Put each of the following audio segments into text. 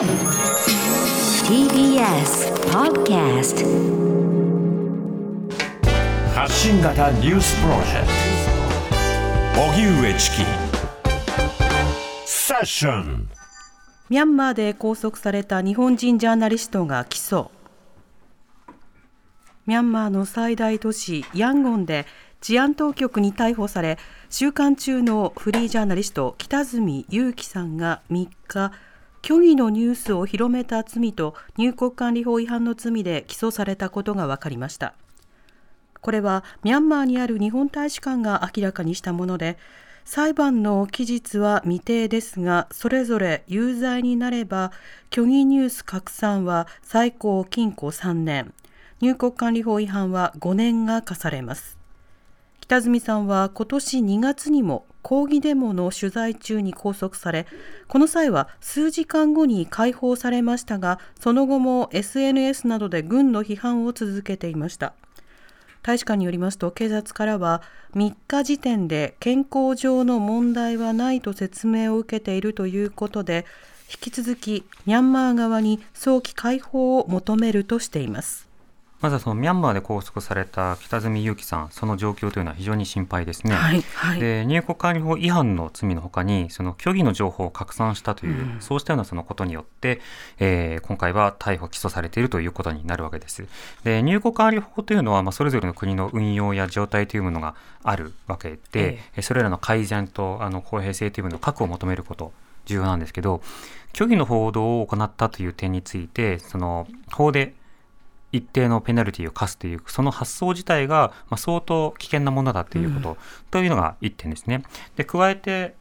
TBS Podcast 発信型ニュースプロジェクト。荻上チキ。セッション。ミャンマーで拘束された日本人ジャーナリストが起訴。ミャンマーの最大都市ヤンゴンで治安当局に逮捕され収監中のフリージャーナリスト北住裕樹さんが3日虚偽のニュースを広めた罪と入国管理法違反の罪で起訴されたことが分かりました。これはミャンマーにある日本大使館が明らかにしたもので裁判の期日は未定ですがそれぞれ有罪になれば虚偽ニュース拡散は最高禁錮3年入国管理法違反は5年が課されます。北住さんは今年2月にも抗議デモの取材中に拘束されこの際は数時間後に解放されましたがその後も SNS などで軍の批判を続けていました。大使館によりますと警察からは3日時点で健康上の問題はないと説明を受けているということで引き続きミャンマー側に早期解放を求めるとしています。まずはそのミャンマーで拘束された北住裕樹さん、その状況というのは非常に心配ですね。はいはい、で入国管理法違反の罪のほかに、その虚偽の情報を拡散したという、うん、そうしたようなそのことによって、えー、今回は逮捕・起訴されているということになるわけです。で入国管理法というのは、まあ、それぞれの国の運用や状態というものがあるわけで、えー、それらの改善とあの公平性というものの確保を求めること、重要なんですけど、虚偽の報道を行ったという点について、その法で一定のペナルティを課すという、その発想自体が、まあ、相当危険なものだということ、うん、というのが一点ですね。で加えて、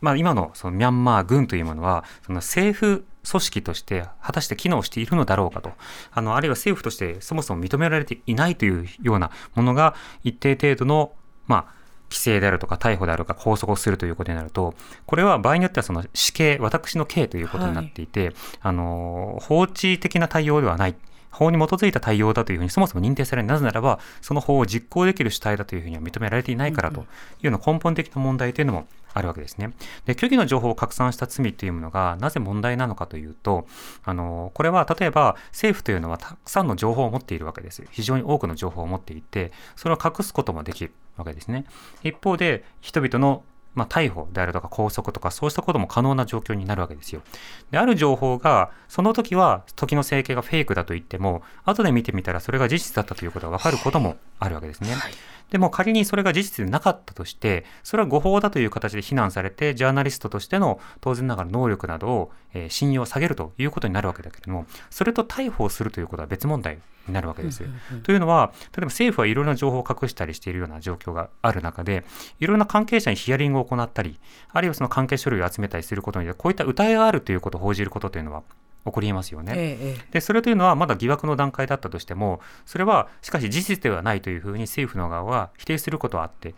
まあ、今のそのミャンマー軍というものは、その政府組織として果たして機能しているのだろうかと、あのあるいは政府としてそもそも認められていないというようなものが一定程度の、まあ、規制であるとか逮捕であるとか拘束をするということになると、これは場合によってはその死刑、私の刑ということになっていて、はい、あの放置的な対応ではない。法に基づいた対応だというふうにそもそも認定されない。なぜならば、その法を実行できる主体だというふうには認められていないからというような根本的な問題というのもあるわけですね。で、虚偽の情報を拡散した罪というものがなぜ問題なのかというと、あの、これは例えば政府というのはたくさんの情報を持っているわけです。非常に多くの情報を持っていて、それを隠すこともできるわけですね。一方で、人々のまあ、逮捕であるとか拘束とかそうしたことも可能な状況になるわけですよ。である情報がその時は時の整形がフェイクだと言っても後で見てみたらそれが事実だったということが分かることもあるわけですね。はいでも仮にそれが事実でなかったとして、それは誤報だという形で非難されて、ジャーナリストとしての当然ながら能力などを、えー、信用を下げるということになるわけだけれども、それと逮捕をするということは別問題になるわけです。というのは、例えば政府はいろいろな情報を隠したりしているような状況がある中で、いろんな関係者にヒアリングを行ったり、あるいはその関係書類を集めたりすることによって、こういった疑いがあるということを報じることというのは、起こりますよね、ええ、でそれというのはまだ疑惑の段階だったとしてもそれはしかし事実ではないというふうに政府の側は否定することはあって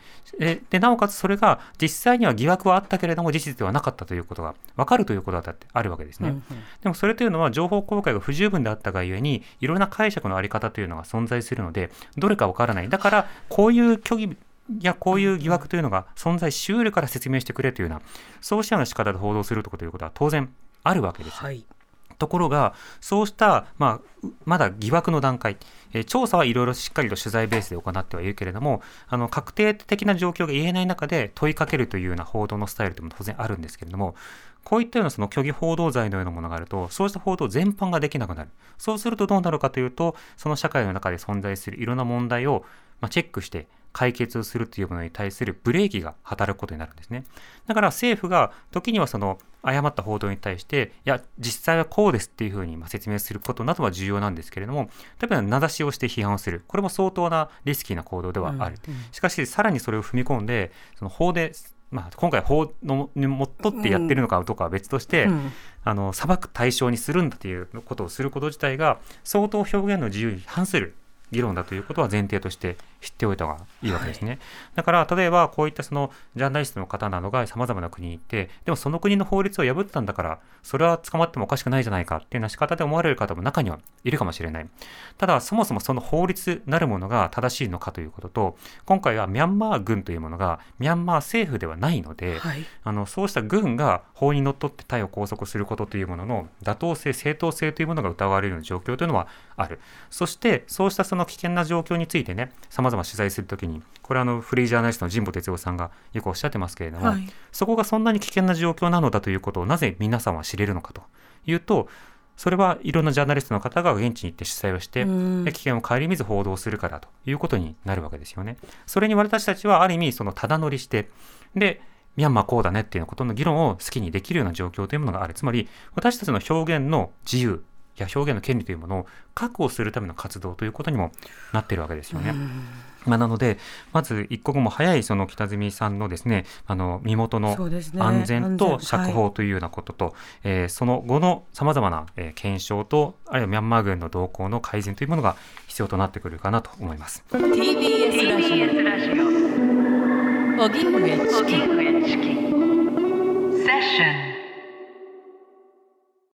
でなおかつそれが実際には疑惑はあったけれども事実ではなかったということが分かるということだってあるわけですね、うんうん、でもそれというのは情報公開が不十分であったがゆえにいろんな解釈の在り方というのが存在するのでどれか分からない。だからこういう虚偽いや、こういう疑惑というのが存在しうるから説明してくれというような、そうしたような仕方で報道するということは当然あるわけです。はいところが、そうした、まあ、まだ疑惑の段階、え、調査はいろいろしっかりと取材ベースで行ってはいるけれども、あの確定的な状況が言えない中で問いかけるというような報道のスタイルというのも当然あるんですけれども、こういったようなその虚偽報道罪のようなものがあると、そうした報道全般ができなくなる。そうするとどうなるかというと、その社会の中で存在するいろんな問題を、ま、チェックして、解決をするというものに対するブレーキが働くことになるんですね。だから政府が時にはその誤った報道に対して、いや、実際はこうですっていうふうに説明することなどは重要なんですけれども、例えば名指しをして批判をする。これも相当なリスキーな行動ではある。うんうん、しかし、さらにそれを踏み込んで、その法でまあ、今回法のにもっとってやってるのかどうかは別として、うん、あの裁く対象にするんだということをすること自体が相当表現の自由に反する議論だということは前提として知っておいた方がいいわけですね。はい、だから例えばこういったそのジャーナリストの方などがさまざまな国に行ってでもその国の法律を破ったんだからそれは捕まってもおかしくないじゃないかっていうような仕方で思われる方も中にはいるかもしれない。ただそもそもその法律なるものが正しいのかということと今回はミャンマー軍というものがミャンマー政府ではないので、はい、あのそうした軍が法にのっとって逮捕拘束することというものの妥当性正当性というものが疑われるような状況というのはある。そしてそうしたその危険な状況についてねさまざま取材するときにこれあのフリージャーナリストの神保哲夫さんがよくおっしゃってますけれども、はい、そこがそんなに危険な状況なのだということをなぜ皆さんは知れるのかと。いうとそれはいろんなジャーナリストの方が現地に行って取材をして、危険を顧みず報道するからということになるわけですよね。それに私たちはある意味そのただ乗りしてでミャンマーこうだねっていうことの議論を好きにできるような状況というものがある。つまり私たちの表現の自由や表現の権利というものを確保するための活動ということにもなっているわけですよね。まあ、なので、まず一刻も早いその北住さんのですね、あの身元の安全と釈放というようなことと、そ、ねはい、えー、その後のさまざまな、えー、検証と、あるいはミャンマー軍の動向の改善というものが必要となってくるかなと思います。TBS ラジオ。荻上チキセッション